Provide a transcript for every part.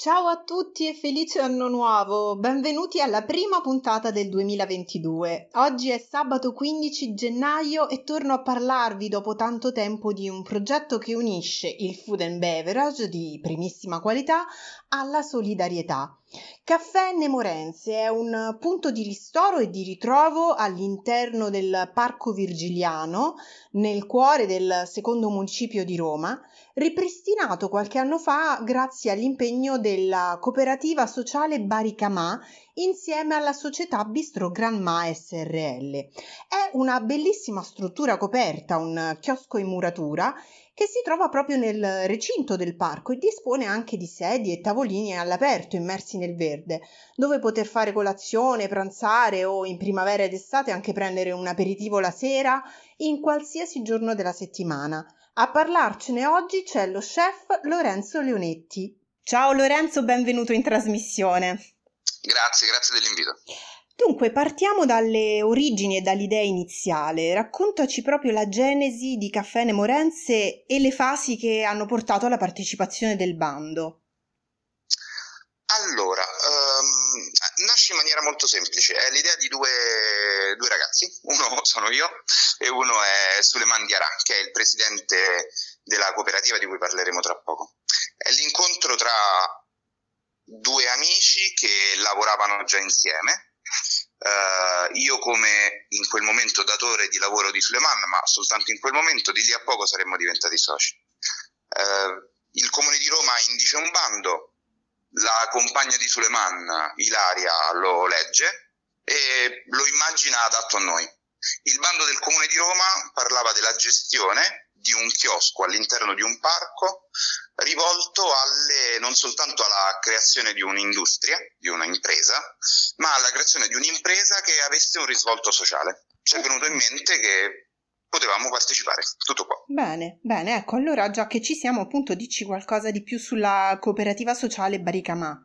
Ciao a tutti e felice anno nuovo! Benvenuti alla prima puntata del 2022. Oggi è sabato 15 gennaio e torno a parlarvi dopo tanto tempo di un progetto che unisce il food and beverage di primissima qualità alla solidarietà. Caffè Nemorense è un punto di ristoro e di ritrovo all'interno del Parco Virgiliano, nel cuore del secondo municipio di Roma, ripristinato qualche anno fa grazie all'impegno della cooperativa sociale Baricamà insieme alla società Bistro Granma SRL. È una bellissima struttura coperta, un chiosco in muratura che si trova proprio nel recinto del parco e dispone anche di sedie e tavolini all'aperto immersi nel verde, dove poter fare colazione, pranzare o in primavera ed estate anche prendere un aperitivo la sera in qualsiasi giorno della settimana. A parlarcene oggi c'è lo chef Lorenzo Leonetti. Ciao Lorenzo, benvenuto in trasmissione. Grazie, grazie dell'invito. Dunque, partiamo dalle origini e dall'idea iniziale. Raccontaci proprio la genesi di Caffè Nemorense e le fasi che hanno portato alla partecipazione del bando. Allora, um, nasce in maniera molto semplice, è l'idea di due, due, ragazzi, uno sono io e uno è Suleman Diarà, che è il presidente della cooperativa di cui parleremo tra poco. È l'incontro tra due amici che lavoravano già insieme Uh, io come in quel momento datore di lavoro di Suleman, ma soltanto in quel momento, di lì a poco saremmo diventati soci. Uh, il comune di Roma indice un bando, la compagna di Suleman, Ilaria, lo legge e lo immagina adatto a noi. Il bando del comune di Roma parlava della gestione di un chiosco all'interno di un parco rivolto alle, non soltanto alla creazione di un'industria, di un'impresa, ma alla creazione di un'impresa che avesse un risvolto sociale. Ci è venuto in mente che potevamo partecipare, tutto qua. Bene, bene, ecco, allora già che ci siamo, appunto, dici qualcosa di più sulla cooperativa sociale Baricamà.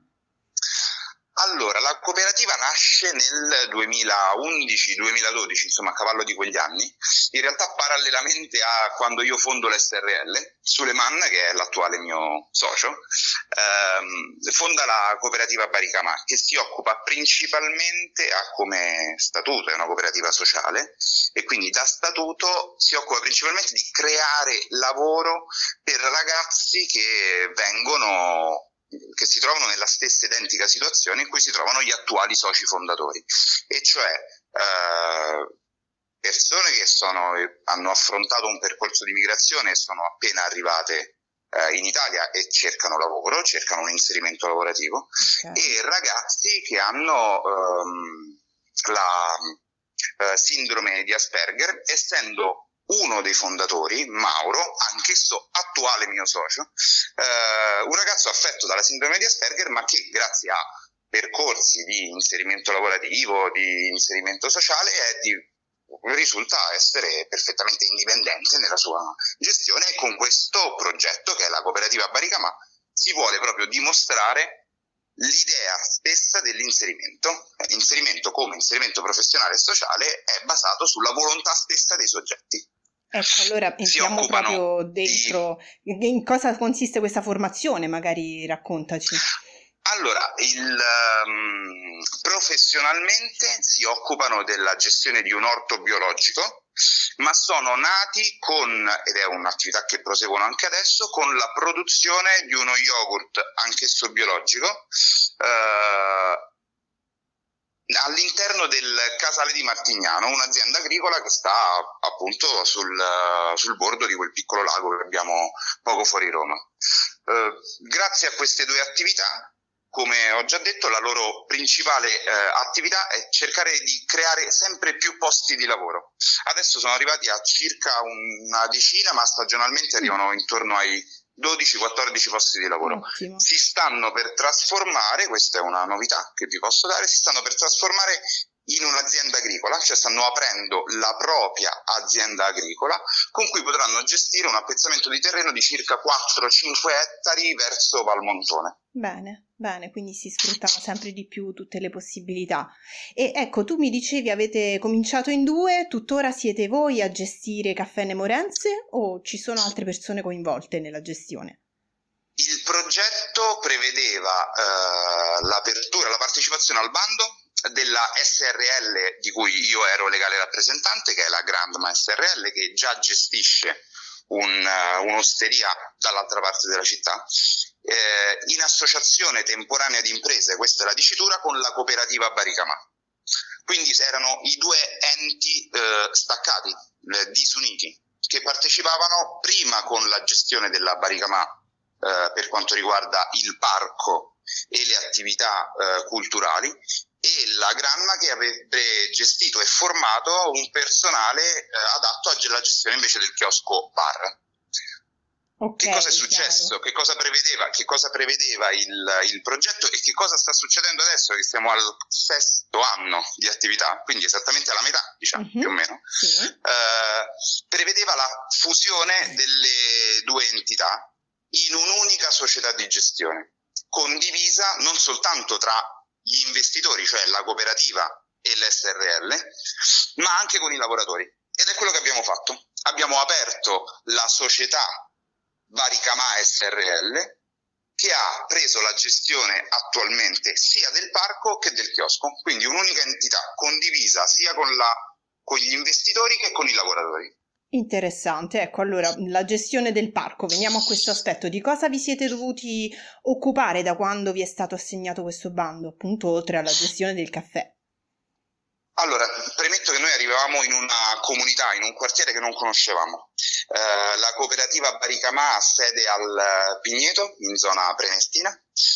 Allora, la cooperativa nasce nel 2011-2012, insomma a cavallo di quegli anni, in realtà parallelamente a quando io fondo l'SRL, Suleman, che è l'attuale mio socio, ehm, fonda la cooperativa Baricamà, che si occupa principalmente, ha come statuto, è una cooperativa sociale, e quindi da statuto si occupa principalmente di creare lavoro per ragazzi che vengono che si trovano nella stessa identica situazione in cui si trovano gli attuali soci fondatori, e cioè eh, persone che sono, hanno affrontato un percorso di migrazione e sono appena arrivate eh, in Italia e cercano lavoro, cercano un inserimento lavorativo, okay. e ragazzi che hanno ehm, la eh, sindrome di Asperger, essendo uno dei fondatori, Mauro, anch'esso attuale mio socio, eh, un ragazzo affetto dalla sindrome di Asperger, ma che grazie a percorsi di inserimento lavorativo, di inserimento sociale, di, risulta essere perfettamente indipendente nella sua gestione con questo progetto, che è la cooperativa Baricamà, si vuole proprio dimostrare l'idea stessa dell'inserimento. L'inserimento come inserimento professionale e sociale è basato sulla volontà stessa dei soggetti. Ecco, allora entriamo proprio dentro. Di... In cosa consiste questa formazione? Magari raccontaci. Allora, il, um, professionalmente si occupano della gestione di un orto biologico, ma sono nati con, ed è un'attività che proseguono anche adesso, con la produzione di uno yogurt anch'esso biologico, uh, all'interno del casale di Martignano, un'azienda agricola che sta appunto sul, sul bordo di quel piccolo lago che abbiamo poco fuori Roma. Eh, grazie a queste due attività, come ho già detto, la loro principale eh, attività è cercare di creare sempre più posti di lavoro. Adesso sono arrivati a circa una decina, ma stagionalmente arrivano intorno ai 12-14 posti di lavoro. Ottimo. Si stanno per trasformare, questa è una novità che vi posso dare, si stanno per trasformare in un'azienda agricola, cioè stanno aprendo la propria azienda agricola con cui potranno gestire un appezzamento di terreno di circa 4-5 ettari verso Valmontone. Bene, bene, quindi si sfruttano sempre di più tutte le possibilità. E ecco, tu mi dicevi avete cominciato in due, tuttora siete voi a gestire Caffè Nemorense o ci sono altre persone coinvolte nella gestione? Il progetto prevedeva eh, l'apertura, la partecipazione al bando della SRL di cui io ero legale rappresentante, che è la Grandma SRL, che già gestisce un, uh, un'osteria dall'altra parte della città, eh, in associazione temporanea di imprese, questa è la dicitura, con la cooperativa Baricamà. Quindi erano i due enti eh, staccati, eh, disuniti, che partecipavano prima con la gestione della Baricamà eh, per quanto riguarda il parco e le attività eh, culturali e la Granma che avrebbe gestito e formato un personale eh, adatto alla gestione invece del chiosco bar. Okay, che cosa è successo? Che cosa prevedeva, che cosa prevedeva il, il, progetto e che cosa sta succedendo adesso che siamo al sesto anno di attività, quindi esattamente alla metà, diciamo, uh-huh. più o meno. Sì. Uh, prevedeva la fusione delle due entità in un'unica società di gestione, condivisa non soltanto tra gli investitori, cioè la cooperativa e l'SRL, ma anche con i lavoratori. Ed è quello che abbiamo fatto. Abbiamo aperto la società Baricama SRL che ha preso la gestione attualmente sia del parco che del chiosco, quindi un'unica entità condivisa sia con, la, con gli investitori che con i lavoratori. Interessante, ecco allora la gestione del parco, veniamo a questo aspetto, di cosa vi siete dovuti occupare da quando vi è stato assegnato questo bando, appunto oltre alla gestione del caffè? Allora, premetto che noi arrivavamo in una comunità, in un quartiere che non conoscevamo. Eh, la cooperativa Baricamà ha sede al Pigneto, in zona prenestina,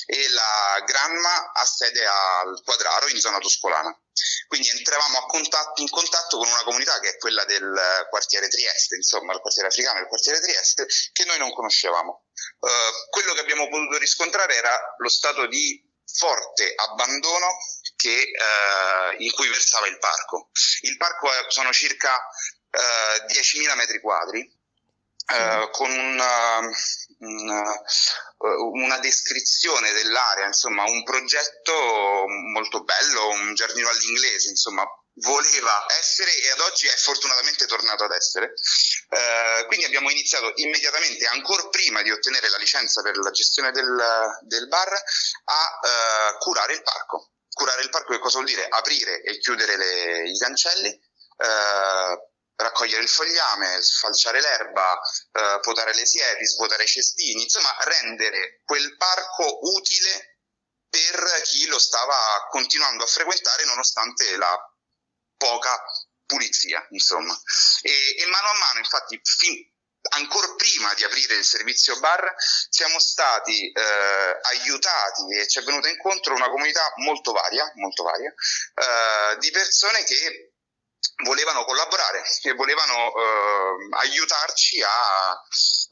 e la Granma ha sede al Quadraro, in zona toscolana. Quindi entravamo contatto, in contatto con una comunità che è quella del quartiere Trieste, insomma, il quartiere africano e il quartiere Trieste, che noi non conoscevamo. Eh, quello che abbiamo potuto riscontrare era lo stato di forte abbandono che, eh, in cui versava il parco. Il parco sono circa eh, 10.000 metri quadri, eh, con una, una, una, descrizione dell'area, insomma un progetto molto bello, un giardino all'inglese, insomma voleva essere e ad oggi è fortunatamente tornato ad essere. Eh, quindi abbiamo iniziato immediatamente, ancora prima di ottenere la licenza per la gestione del, del bar, a eh, curare il parco. Curare il parco che cosa vuol dire? Aprire e chiudere le, i cancelli, eh, raccogliere il fogliame, sfalciare l'erba, eh, potare le siepi, svuotare i cestini, insomma rendere quel parco utile per chi lo stava continuando a frequentare nonostante la poca pulizia, insomma. E, e mano a mano, infatti, fin, ancora prima di aprire il servizio bar siamo stati eh, aiutati e ci è venuta incontro una comunità molto varia, molto varia eh, di persone che volevano collaborare e volevano eh, aiutarci a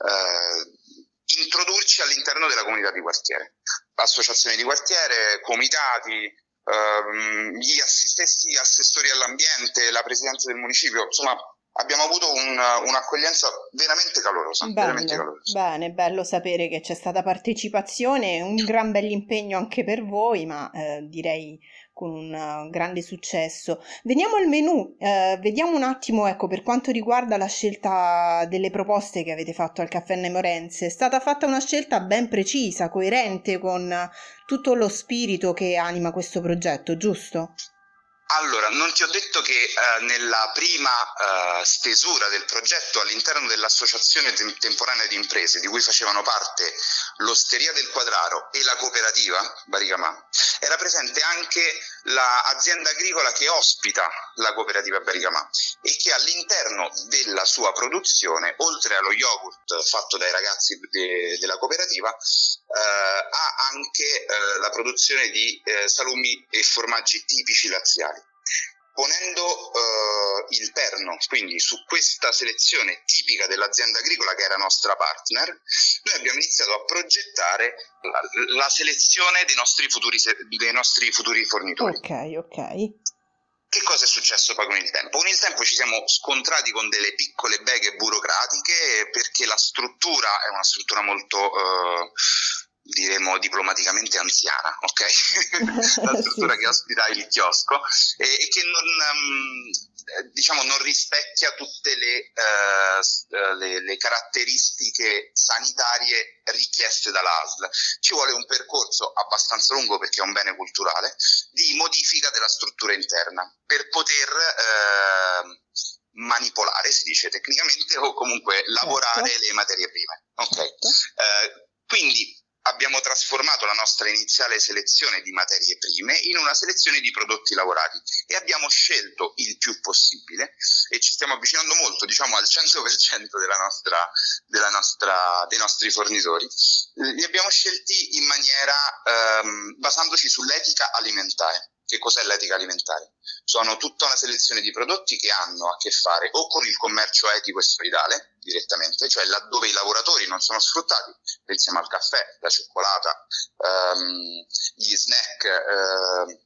eh, introdurci all'interno della comunità di quartiere. Associazioni di quartiere, comitati, ehm, gli stessi assessori all'ambiente, la presidenza del municipio, insomma abbiamo avuto un, un'accoglienza veramente calorosa, bello, veramente calorosa. Bene, bello sapere che c'è stata partecipazione, un gran bell'impegno anche per voi, ma eh, direi con un uh, grande successo. Veniamo al menù, eh, vediamo un attimo, ecco, per quanto riguarda la scelta delle proposte che avete fatto al Caffè Nemorense, è stata fatta una scelta ben precisa, coerente con tutto lo spirito che anima questo progetto, giusto? Allora, non ti ho detto che eh, nella prima eh, stesura del progetto all'interno dell'associazione tem- temporanea di imprese di cui facevano parte l'Osteria del Quadraro e la cooperativa Baricamà, era presente anche l'azienda agricola che ospita la cooperativa Baricamà e che all'interno della sua produzione, oltre allo yogurt fatto dai ragazzi de- della cooperativa, eh, ha anche eh, la produzione di eh, salumi e formaggi tipici laziali ponendo eh, il perno, quindi su questa selezione tipica dell'azienda agricola che era nostra partner, noi abbiamo iniziato a progettare la, la selezione dei nostri, futuri, dei nostri futuri fornitori. Ok, ok che cosa è successo poi con il tempo? Con il tempo ci siamo scontrati con delle piccole beghe burocratiche perché la struttura è una struttura molto... Eh, diremo diplomaticamente anziana, ok? la struttura sì. che ospita il chiosco e, e che non, um, diciamo, non rispecchia tutte le, uh, le, le, caratteristiche sanitarie richieste dall'ASL. Ci vuole un percorso abbastanza lungo perché è un bene culturale di modifica della struttura interna per poter uh, manipolare, si dice tecnicamente, o comunque lavorare certo. le materie prime. Okay? Certo. Uh, quindi abbiamo trasformato la nostra iniziale selezione di materie prime in una selezione di prodotti lavorati e abbiamo scelto il più possibile e ci stiamo avvicinando molto, diciamo al 100% della nostra, della nostra, dei nostri fornitori, li abbiamo scelti in maniera ehm, basandoci sull'etica alimentare. Che cos'è l'etica alimentare? Sono tutta una selezione di prodotti che hanno a che fare o con il commercio etico e solidale direttamente, cioè laddove i lavoratori non sono sfruttati, pensiamo al caffè, la cioccolata, ehm, gli snack eh,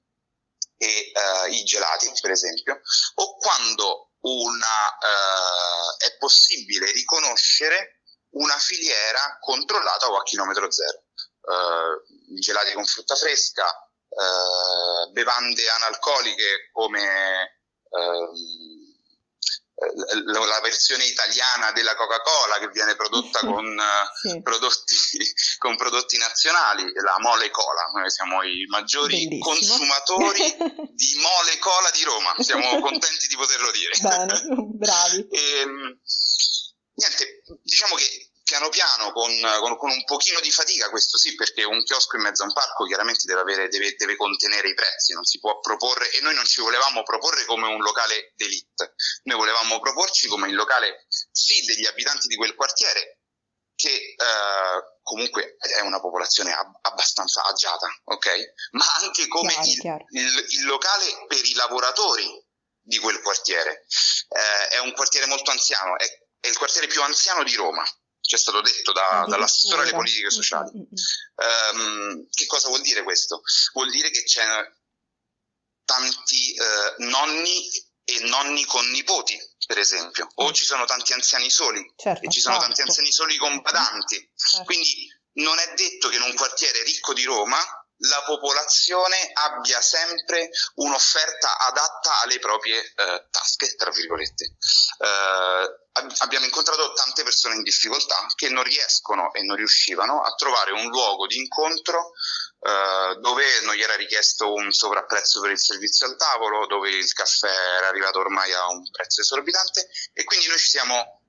e eh, i gelati, per esempio, o quando una, eh, è possibile riconoscere una filiera controllata o a chilometro zero. Uh, gelati con frutta fresca, uh, bevande analcoliche come uh, la versione italiana della Coca-Cola che viene prodotta con, sì. prodotti, con prodotti, nazionali, la Mole Cola. Noi siamo i maggiori Bellissimo. consumatori di Mole Cola di Roma, siamo contenti di poterlo dire. Bene, bravi. e, ehm, niente, diciamo che piano piano, con, con, con, un pochino di fatica, questo sì, perché un chiosco in mezzo a un parco chiaramente deve, avere, deve, deve contenere i prezzi, non si può proporre, e noi non ci volevamo proporre come un locale d'elite, noi volevamo proporci come il locale sì degli abitanti di quel quartiere, che eh, comunque è una popolazione ab- abbastanza agiata, ok? Ma anche come chiaro, il, chiaro. Il, il locale per i lavoratori di quel quartiere. Eh, è un quartiere molto anziano, è, è il quartiere più anziano di Roma ci è stato detto da, dall'assessore alle politiche sociali. Um, che cosa vuol dire questo? Vuol dire che c'è tanti eh, nonni e nonni con nipoti, per esempio, o mm. ci sono tanti anziani soli certo, e ci sono certo. tanti anziani soli con badanti. Certo. Quindi non è detto che in un quartiere ricco di Roma la popolazione abbia sempre un'offerta adatta alle proprie eh, tasche, tra virgolette. Eh, abbiamo incontrato tante persone in difficoltà che non riescono e non riuscivano a trovare un luogo di incontro eh, dove non gli era richiesto un sovrapprezzo per il servizio al tavolo, dove il caffè era arrivato ormai a un prezzo esorbitante e quindi noi ci siamo,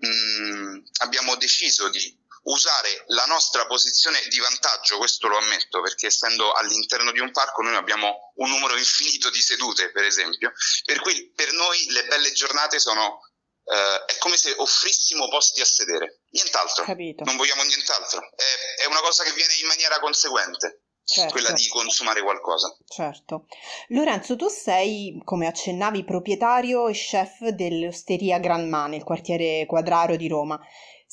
mh, mm, abbiamo deciso di usare la nostra posizione di vantaggio, questo lo ammetto, perché essendo all'interno di un parco noi abbiamo un numero infinito di sedute, per esempio, per cui per noi le belle giornate sono Uh, è come se offrissimo posti a sedere, nient'altro. Capito. Non vogliamo nient'altro. È, è, una cosa che viene in maniera conseguente. Certo. Quella di consumare qualcosa. Certo. Lorenzo, tu sei, come accennavi, proprietario e chef dell'osteria Gran Mane, il quartiere Quadraro di Roma.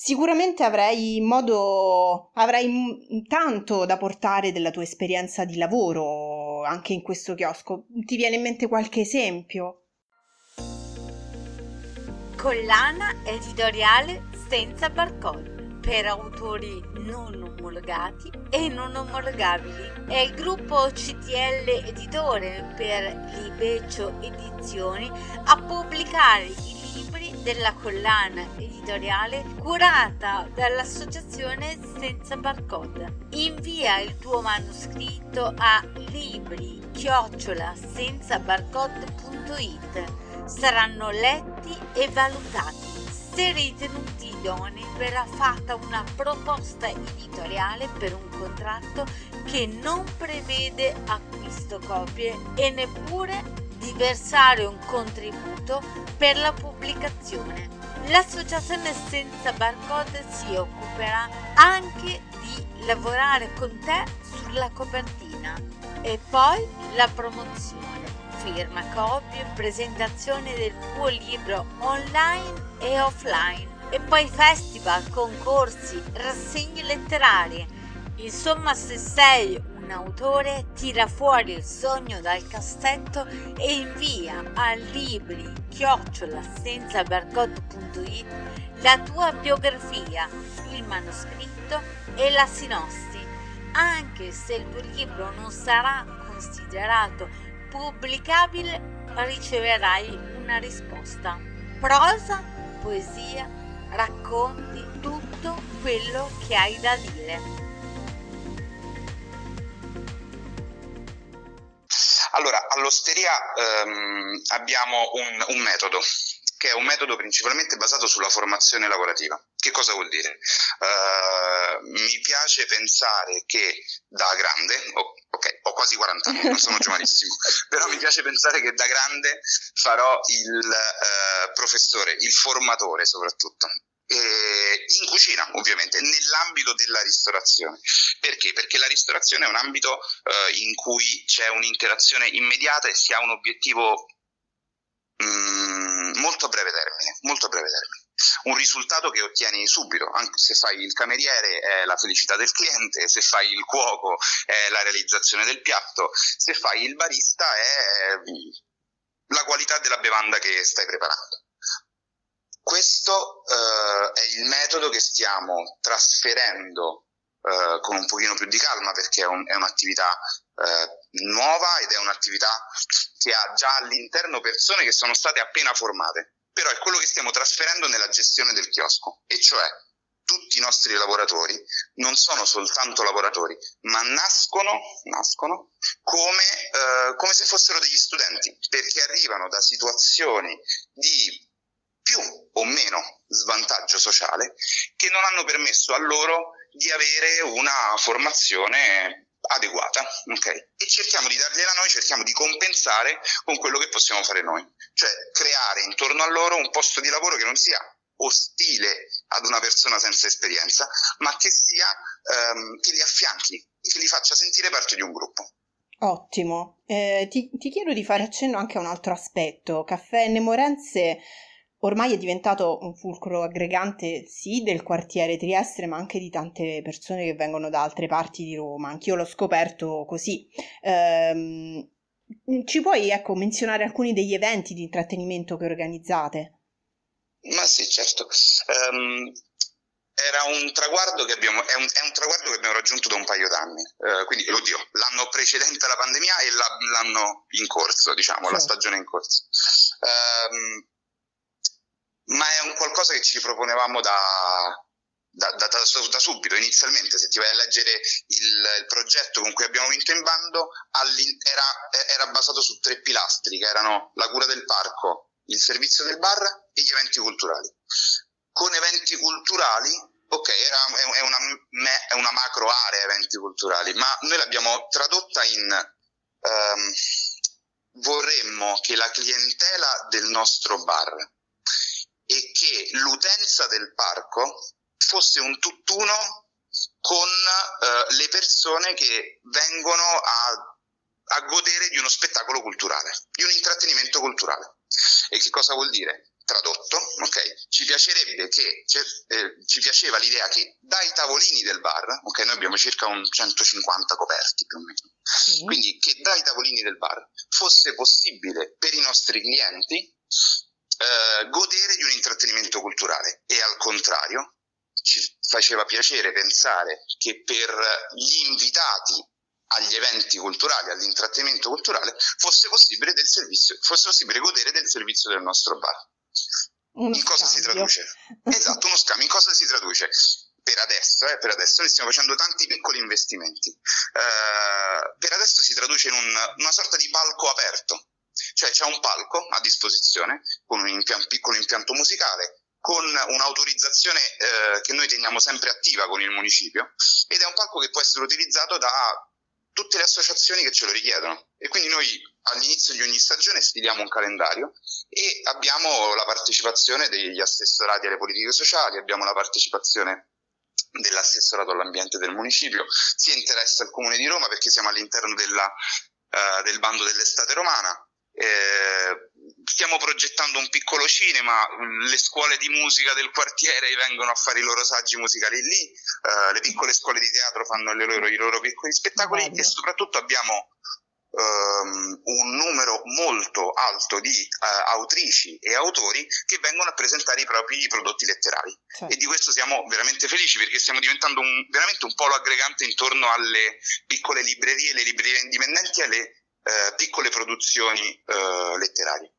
Sicuramente avrai modo, avrai tanto da portare della tua esperienza di lavoro anche in questo chiosco. Ti viene in mente qualche esempio? Collana editoriale senza barcode per autori non omologati e non omologabili. È il gruppo CTL Editore per Libecio Edizioni a pubblicare della collana editoriale curata dall'associazione Senza Barcode. Invia il tuo manoscritto a libri chiocciola saranno letti e valutati. Se ritenuti idonei verrà fatta una proposta editoriale per un contratto che non prevede acquisto copie e neppure di versare un contributo per la pubblicazione. L'associazione senza barcode si occuperà anche di lavorare con te sulla copertina e poi la promozione firma, copie, presentazione del tuo libro online e offline e poi festival, concorsi, rassegne letterarie. Insomma, se sei autore, tira fuori il sogno dal cassetto e invia a libri chiocciolasenzabergot.it la tua biografia, il manoscritto e la sinossi. Anche se il tuo libro non sarà considerato pubblicabile, riceverai una risposta. Prosa, poesia, racconti tutto quello che hai da dire. All'osteria ehm, abbiamo un, un metodo che è un metodo principalmente basato sulla formazione lavorativa. Che cosa vuol dire? Uh, mi piace pensare che da grande, ok, ho quasi 40 anni, non sono giovanissimo, però mi piace pensare che da grande farò il uh, professore, il formatore soprattutto. E in cucina, ovviamente, nell'ambito della ristorazione. Perché? Perché la ristorazione è un ambito uh, in cui c'è un'interazione immediata e si ha un obiettivo Mm, molto a breve termine, molto a breve termine. Un risultato che ottieni subito, anche se fai il cameriere è la felicità del cliente, se fai il cuoco è la realizzazione del piatto, se fai il barista è mm, la qualità della bevanda che stai preparando. Questo uh, è il metodo che stiamo trasferendo uh, con un pochino più di calma perché è, un, è un'attività uh, nuova ed è un'attività che ha già all'interno persone che sono state appena formate, però è quello che stiamo trasferendo nella gestione del chiosco, e cioè tutti i nostri lavoratori non sono soltanto lavoratori, ma nascono, nascono come, eh, come se fossero degli studenti, perché arrivano da situazioni di più o meno svantaggio sociale che non hanno permesso a loro di avere una formazione adeguata, ok? E cerchiamo di dargliela noi, cerchiamo di compensare con quello che possiamo fare noi, cioè creare intorno a loro un posto di lavoro che non sia ostile ad una persona senza esperienza, ma che sia ehm, che li affianchi, che li faccia sentire parte di un gruppo. Ottimo. Eh, ti, ti, chiedo di fare accenno anche a un altro aspetto. Caffè Nemorense ormai è diventato un fulcro aggregante sì del quartiere Trieste, ma anche di tante persone che vengono da altre parti di Roma. Anch'io l'ho scoperto così. Ehm, ci puoi ecco, menzionare alcuni degli eventi di intrattenimento che organizzate? Ma sì, certo. Um, era un traguardo che abbiamo, è un, è un, traguardo che abbiamo raggiunto da un paio d'anni. Uh, quindi, oddio, l'anno precedente alla pandemia e la, l'anno in corso, diciamo, sì. la stagione in corso. Um, ma è un qualcosa che ci proponevamo da, da, da, da, subito, inizialmente, se ti vai a leggere il, il progetto con cui abbiamo vinto in bando, era, era, basato su tre pilastri, che erano la cura del parco, il servizio del bar e gli eventi culturali. Con eventi culturali, ok, era, è, una, è una macro area eventi culturali, ma noi l'abbiamo tradotta in... Um, vorremmo che la clientela del nostro bar e che l'utenza del parco fosse un tutt'uno con eh, le persone che vengono a, a godere di uno spettacolo culturale, di un intrattenimento culturale. E che cosa vuol dire? Tradotto, ok? Ci piacerebbe che, eh, ci piaceva l'idea che dai tavolini del bar, ok? Noi abbiamo circa un 150 coperti più o meno, sì. quindi che dai tavolini del bar fosse possibile per i nostri clienti eh, godere di un intrattenimento culturale e al contrario ci faceva piacere pensare che per gli invitati agli eventi culturali, all'intrattenimento culturale, fosse possibile, servizio, fosse possibile godere del servizio del nostro bar. Uno in cosa scambio. si traduce? Esatto, uno scambio. In cosa si traduce? Per adesso, eh, per adesso noi stiamo facendo tanti piccoli investimenti. Uh, per adesso si traduce in un, una sorta di palco aperto cioè c'è un palco a disposizione con un impianto, piccolo impianto musicale, con un'autorizzazione eh, che noi teniamo sempre attiva con il municipio ed è un palco che può essere utilizzato da tutte le associazioni che ce lo richiedono. E quindi noi all'inizio di ogni stagione stiliamo un calendario e abbiamo la partecipazione degli assessorati alle politiche sociali, abbiamo la partecipazione dell'assessorato all'ambiente del municipio, si interessa il comune di Roma perché siamo all'interno della, uh, del bando dell'estate romana, eh, stiamo progettando un piccolo cinema, le scuole di musica del quartiere vengono a fare i loro saggi musicali lì, uh, le piccole scuole di teatro fanno loro, i loro piccoli spettacoli Bello. e soprattutto abbiamo um, un numero molto alto di uh, autrici e autori che vengono a presentare i propri prodotti letterari certo. e di questo siamo veramente felici perché stiamo diventando un, veramente un polo aggregante intorno alle piccole librerie, le librerie indipendenti e alle piccole produzioni uh, letterarie.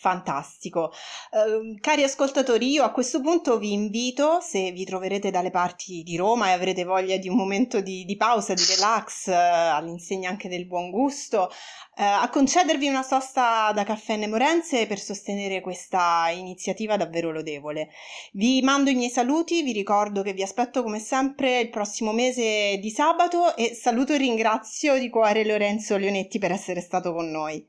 Fantastico. Uh, cari ascoltatori, io a questo punto vi invito, se vi troverete dalle parti di Roma e avrete voglia di un momento di, di pausa, di relax, uh, all'insegna anche del buon gusto, uh, a concedervi una sosta da caffè Nemorense per sostenere questa iniziativa davvero lodevole. Vi mando i miei saluti, vi ricordo che vi aspetto come sempre il prossimo mese di sabato e saluto e ringrazio di cuore Lorenzo Leonetti per essere stato con noi.